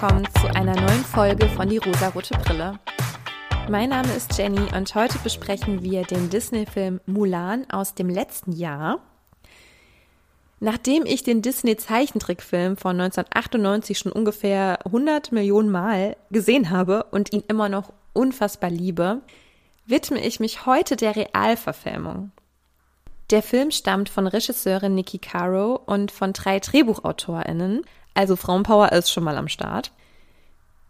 willkommen zu einer neuen Folge von Die rosarote Brille. Mein Name ist Jenny und heute besprechen wir den Disney-Film Mulan aus dem letzten Jahr. Nachdem ich den Disney-Zeichentrickfilm von 1998 schon ungefähr 100 Millionen Mal gesehen habe und ihn immer noch unfassbar liebe, widme ich mich heute der Realverfilmung. Der Film stammt von Regisseurin Nikki Caro und von drei DrehbuchautorInnen, also Frauenpower ist schon mal am Start.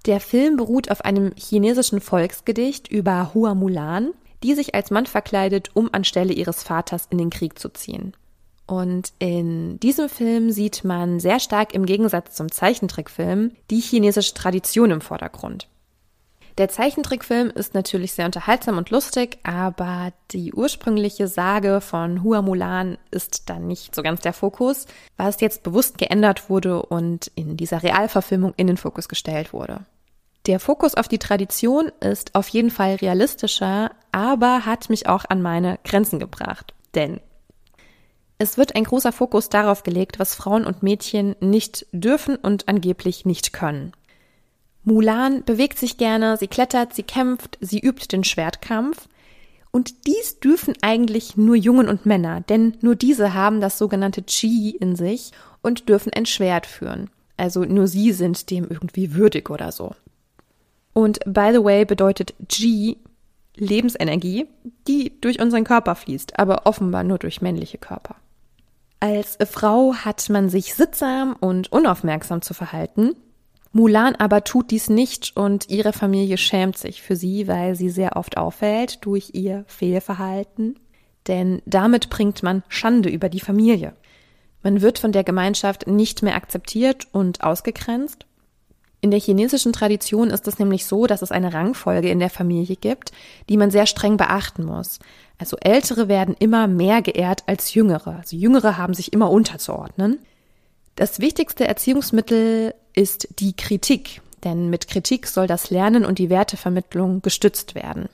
Der Film beruht auf einem chinesischen Volksgedicht über Hua Mulan, die sich als Mann verkleidet, um anstelle ihres Vaters in den Krieg zu ziehen. Und in diesem Film sieht man sehr stark im Gegensatz zum Zeichentrickfilm die chinesische Tradition im Vordergrund. Der Zeichentrickfilm ist natürlich sehr unterhaltsam und lustig, aber die ursprüngliche Sage von Hua Mulan ist dann nicht so ganz der Fokus, was jetzt bewusst geändert wurde und in dieser Realverfilmung in den Fokus gestellt wurde. Der Fokus auf die Tradition ist auf jeden Fall realistischer, aber hat mich auch an meine Grenzen gebracht. Denn es wird ein großer Fokus darauf gelegt, was Frauen und Mädchen nicht dürfen und angeblich nicht können. Mulan bewegt sich gerne, sie klettert, sie kämpft, sie übt den Schwertkampf. Und dies dürfen eigentlich nur Jungen und Männer, denn nur diese haben das sogenannte Qi in sich und dürfen ein Schwert führen. Also nur sie sind dem irgendwie würdig oder so. Und by the way bedeutet Qi Lebensenergie, die durch unseren Körper fließt, aber offenbar nur durch männliche Körper. Als Frau hat man sich sittsam und unaufmerksam zu verhalten, Mulan aber tut dies nicht und ihre Familie schämt sich für sie, weil sie sehr oft auffällt durch ihr Fehlverhalten. Denn damit bringt man Schande über die Familie. Man wird von der Gemeinschaft nicht mehr akzeptiert und ausgegrenzt. In der chinesischen Tradition ist es nämlich so, dass es eine Rangfolge in der Familie gibt, die man sehr streng beachten muss. Also Ältere werden immer mehr geehrt als Jüngere. Also Jüngere haben sich immer unterzuordnen. Das wichtigste Erziehungsmittel ist die Kritik, denn mit Kritik soll das Lernen und die Wertevermittlung gestützt werden.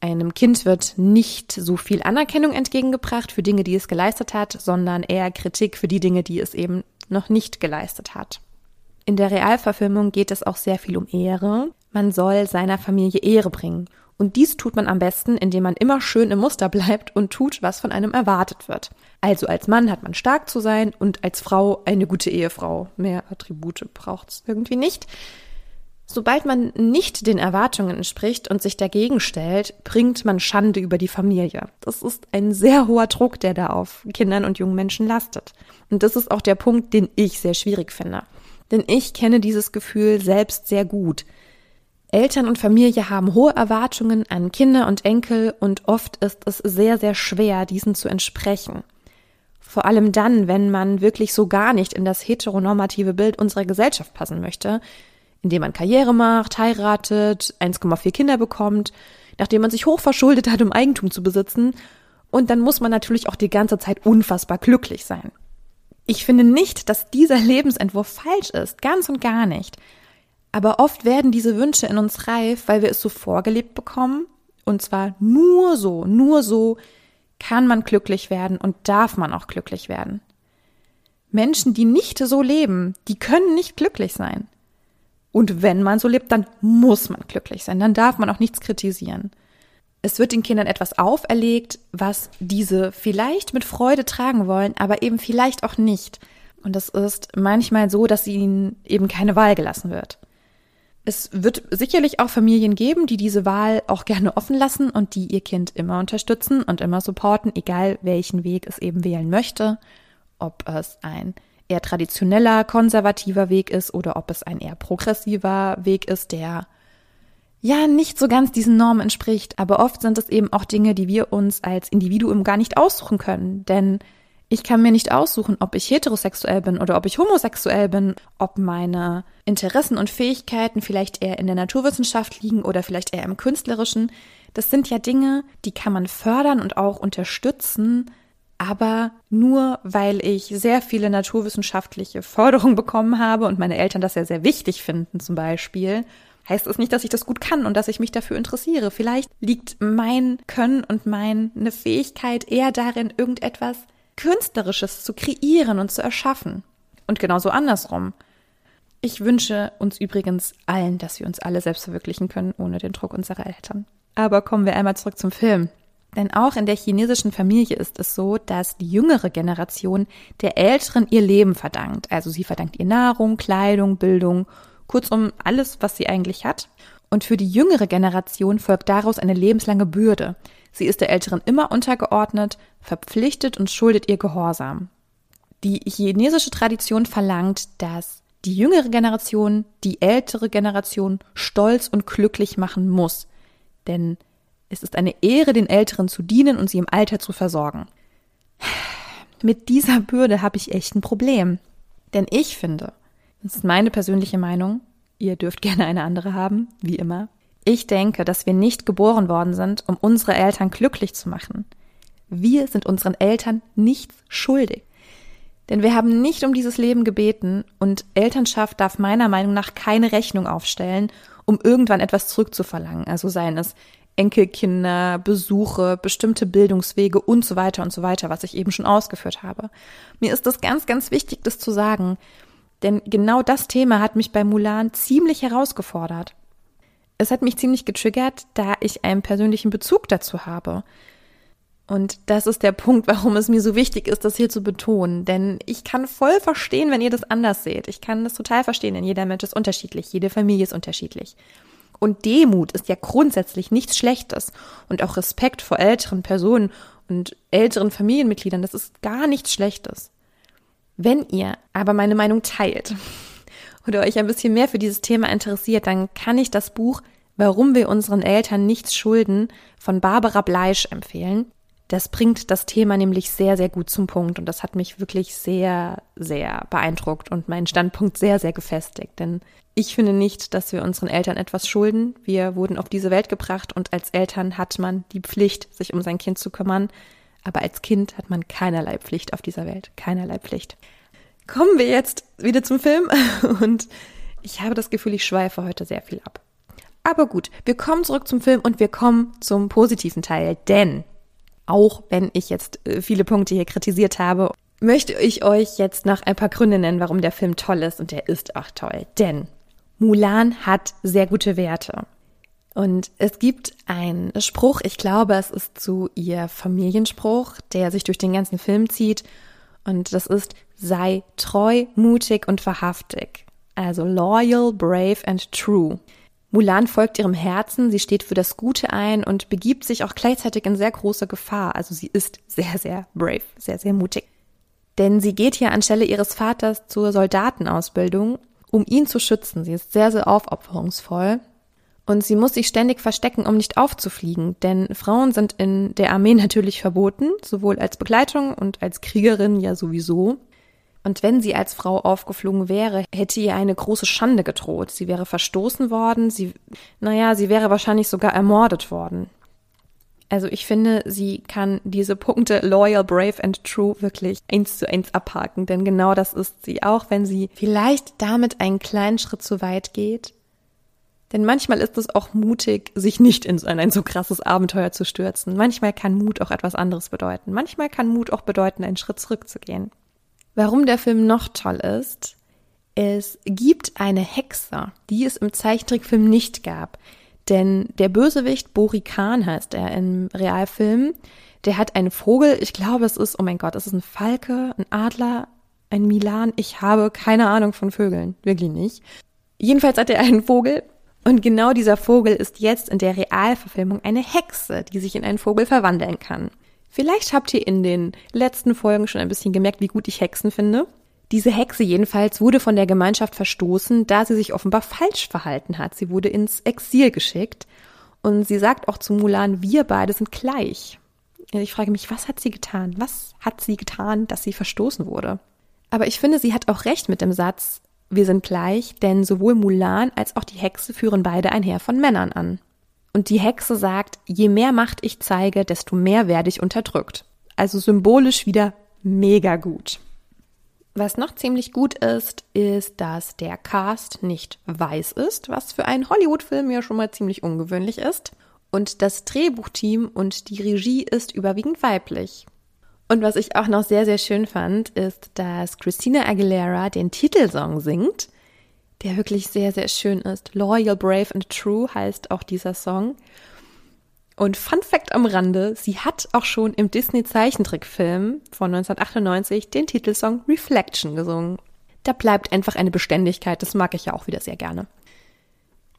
Einem Kind wird nicht so viel Anerkennung entgegengebracht für Dinge, die es geleistet hat, sondern eher Kritik für die Dinge, die es eben noch nicht geleistet hat. In der Realverfilmung geht es auch sehr viel um Ehre. Man soll seiner Familie Ehre bringen. Und dies tut man am besten, indem man immer schön im Muster bleibt und tut, was von einem erwartet wird. Also als Mann hat man stark zu sein und als Frau eine gute Ehefrau. Mehr Attribute braucht's irgendwie nicht. Sobald man nicht den Erwartungen entspricht und sich dagegen stellt, bringt man Schande über die Familie. Das ist ein sehr hoher Druck, der da auf Kindern und jungen Menschen lastet. Und das ist auch der Punkt, den ich sehr schwierig finde. Denn ich kenne dieses Gefühl selbst sehr gut. Eltern und Familie haben hohe Erwartungen an Kinder und Enkel und oft ist es sehr, sehr schwer, diesen zu entsprechen. Vor allem dann, wenn man wirklich so gar nicht in das heteronormative Bild unserer Gesellschaft passen möchte, indem man Karriere macht, heiratet, 1,4 Kinder bekommt, nachdem man sich hochverschuldet hat, um Eigentum zu besitzen, und dann muss man natürlich auch die ganze Zeit unfassbar glücklich sein. Ich finde nicht, dass dieser Lebensentwurf falsch ist, ganz und gar nicht. Aber oft werden diese Wünsche in uns reif, weil wir es so vorgelebt bekommen. Und zwar nur so, nur so kann man glücklich werden und darf man auch glücklich werden. Menschen, die nicht so leben, die können nicht glücklich sein. Und wenn man so lebt, dann muss man glücklich sein, dann darf man auch nichts kritisieren. Es wird den Kindern etwas auferlegt, was diese vielleicht mit Freude tragen wollen, aber eben vielleicht auch nicht. Und es ist manchmal so, dass ihnen eben keine Wahl gelassen wird. Es wird sicherlich auch Familien geben, die diese Wahl auch gerne offen lassen und die ihr Kind immer unterstützen und immer supporten, egal welchen Weg es eben wählen möchte. Ob es ein eher traditioneller, konservativer Weg ist oder ob es ein eher progressiver Weg ist, der ja nicht so ganz diesen Normen entspricht. Aber oft sind es eben auch Dinge, die wir uns als Individuum gar nicht aussuchen können. Denn ich kann mir nicht aussuchen, ob ich heterosexuell bin oder ob ich homosexuell bin, ob meine Interessen und Fähigkeiten vielleicht eher in der Naturwissenschaft liegen oder vielleicht eher im künstlerischen. Das sind ja Dinge, die kann man fördern und auch unterstützen, aber nur weil ich sehr viele naturwissenschaftliche Förderungen bekommen habe und meine Eltern das ja sehr wichtig finden zum Beispiel, heißt es nicht, dass ich das gut kann und dass ich mich dafür interessiere. Vielleicht liegt mein Können und meine Fähigkeit eher darin, irgendetwas Künstlerisches zu kreieren und zu erschaffen. Und genauso andersrum. Ich wünsche uns übrigens allen, dass wir uns alle selbst verwirklichen können, ohne den Druck unserer Eltern. Aber kommen wir einmal zurück zum Film. Denn auch in der chinesischen Familie ist es so, dass die jüngere Generation der Älteren ihr Leben verdankt. Also sie verdankt ihr Nahrung, Kleidung, Bildung, kurzum alles, was sie eigentlich hat. Und für die jüngere Generation folgt daraus eine lebenslange Bürde. Sie ist der Älteren immer untergeordnet, verpflichtet und schuldet ihr Gehorsam. Die chinesische Tradition verlangt, dass die jüngere Generation die ältere Generation stolz und glücklich machen muss. Denn es ist eine Ehre, den Älteren zu dienen und sie im Alter zu versorgen. Mit dieser Bürde habe ich echt ein Problem. Denn ich finde, das ist meine persönliche Meinung, ihr dürft gerne eine andere haben, wie immer. Ich denke, dass wir nicht geboren worden sind, um unsere Eltern glücklich zu machen. Wir sind unseren Eltern nichts schuldig. Denn wir haben nicht um dieses Leben gebeten und Elternschaft darf meiner Meinung nach keine Rechnung aufstellen, um irgendwann etwas zurückzuverlangen. Also seien es Enkelkinder, Besuche, bestimmte Bildungswege und so weiter und so weiter, was ich eben schon ausgeführt habe. Mir ist das ganz, ganz wichtig, das zu sagen. Denn genau das Thema hat mich bei Mulan ziemlich herausgefordert. Es hat mich ziemlich getriggert, da ich einen persönlichen Bezug dazu habe. Und das ist der Punkt, warum es mir so wichtig ist, das hier zu betonen. Denn ich kann voll verstehen, wenn ihr das anders seht. Ich kann das total verstehen, denn jeder Mensch ist unterschiedlich, jede Familie ist unterschiedlich. Und Demut ist ja grundsätzlich nichts Schlechtes. Und auch Respekt vor älteren Personen und älteren Familienmitgliedern, das ist gar nichts Schlechtes. Wenn ihr aber meine Meinung teilt oder euch ein bisschen mehr für dieses Thema interessiert, dann kann ich das Buch Warum wir unseren Eltern nichts schulden von Barbara Bleisch empfehlen. Das bringt das Thema nämlich sehr, sehr gut zum Punkt und das hat mich wirklich sehr, sehr beeindruckt und meinen Standpunkt sehr, sehr gefestigt. Denn ich finde nicht, dass wir unseren Eltern etwas schulden. Wir wurden auf diese Welt gebracht und als Eltern hat man die Pflicht, sich um sein Kind zu kümmern. Aber als Kind hat man keinerlei Pflicht auf dieser Welt. Keinerlei Pflicht. Kommen wir jetzt wieder zum Film und ich habe das Gefühl, ich schweife heute sehr viel ab. Aber gut, wir kommen zurück zum Film und wir kommen zum positiven Teil, denn auch wenn ich jetzt äh, viele Punkte hier kritisiert habe, möchte ich euch jetzt noch ein paar Gründe nennen, warum der Film toll ist und der ist auch toll. Denn Mulan hat sehr gute Werte. Und es gibt einen Spruch, ich glaube, es ist zu ihr Familienspruch, der sich durch den ganzen Film zieht. Und das ist, sei treu, mutig und wahrhaftig. Also loyal, brave and true. Mulan folgt ihrem Herzen, sie steht für das Gute ein und begibt sich auch gleichzeitig in sehr große Gefahr. Also sie ist sehr, sehr brave, sehr, sehr mutig. Denn sie geht hier anstelle ihres Vaters zur Soldatenausbildung, um ihn zu schützen. Sie ist sehr, sehr aufopferungsvoll. Und sie muss sich ständig verstecken, um nicht aufzufliegen, denn Frauen sind in der Armee natürlich verboten, sowohl als Begleitung und als Kriegerin ja sowieso. Und wenn sie als Frau aufgeflogen wäre, hätte ihr eine große Schande gedroht. Sie wäre verstoßen worden, sie, naja, sie wäre wahrscheinlich sogar ermordet worden. Also ich finde, sie kann diese Punkte loyal, brave and true wirklich eins zu eins abhaken, denn genau das ist sie, auch wenn sie vielleicht damit einen kleinen Schritt zu weit geht. Denn manchmal ist es auch mutig, sich nicht in ein so krasses Abenteuer zu stürzen. Manchmal kann Mut auch etwas anderes bedeuten. Manchmal kann Mut auch bedeuten, einen Schritt zurückzugehen. Warum der Film noch toll ist, es gibt eine Hexe, die es im Zeichentrickfilm nicht gab. Denn der Bösewicht Bori Khan heißt er im Realfilm. Der hat einen Vogel, ich glaube es ist, oh mein Gott, es ist ein Falke, ein Adler, ein Milan. Ich habe keine Ahnung von Vögeln, wirklich nicht. Jedenfalls hat er einen Vogel und genau dieser Vogel ist jetzt in der Realverfilmung eine Hexe, die sich in einen Vogel verwandeln kann. Vielleicht habt ihr in den letzten Folgen schon ein bisschen gemerkt, wie gut ich Hexen finde. Diese Hexe jedenfalls wurde von der Gemeinschaft verstoßen, da sie sich offenbar falsch verhalten hat. Sie wurde ins Exil geschickt und sie sagt auch zu Mulan, wir beide sind gleich. Ich frage mich, was hat sie getan? Was hat sie getan, dass sie verstoßen wurde? Aber ich finde, sie hat auch recht mit dem Satz, wir sind gleich, denn sowohl Mulan als auch die Hexe führen beide ein Heer von Männern an. Und die Hexe sagt, je mehr Macht ich zeige, desto mehr werde ich unterdrückt. Also symbolisch wieder mega gut. Was noch ziemlich gut ist, ist, dass der Cast nicht weiß ist, was für einen Hollywood-Film ja schon mal ziemlich ungewöhnlich ist. Und das Drehbuchteam und die Regie ist überwiegend weiblich. Und was ich auch noch sehr, sehr schön fand, ist, dass Christina Aguilera den Titelsong singt der wirklich sehr, sehr schön ist. Loyal, Brave and True heißt auch dieser Song. Und Fun Fact am Rande, sie hat auch schon im Disney-Zeichentrickfilm von 1998 den Titelsong Reflection gesungen. Da bleibt einfach eine Beständigkeit, das mag ich ja auch wieder sehr gerne.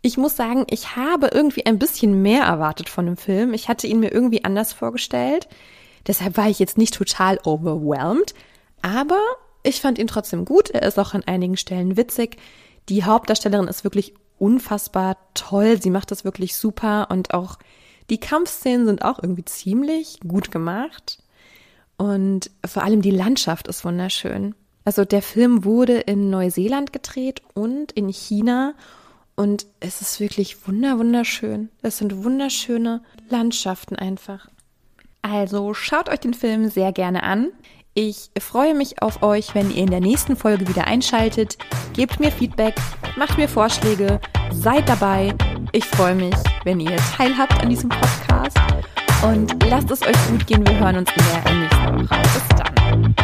Ich muss sagen, ich habe irgendwie ein bisschen mehr erwartet von dem Film. Ich hatte ihn mir irgendwie anders vorgestellt. Deshalb war ich jetzt nicht total overwhelmed. Aber ich fand ihn trotzdem gut. Er ist auch an einigen Stellen witzig. Die Hauptdarstellerin ist wirklich unfassbar toll. Sie macht das wirklich super und auch die Kampfszenen sind auch irgendwie ziemlich gut gemacht. Und vor allem die Landschaft ist wunderschön. Also der Film wurde in Neuseeland gedreht und in China und es ist wirklich wunder wunderschön. Es sind wunderschöne Landschaften einfach. Also schaut euch den Film sehr gerne an. Ich freue mich auf euch, wenn ihr in der nächsten Folge wieder einschaltet. Gebt mir Feedback, macht mir Vorschläge, seid dabei. Ich freue mich, wenn ihr teilhabt an diesem Podcast. Und lasst es euch gut gehen. Wir hören uns in der nächsten Woche. Bis dann.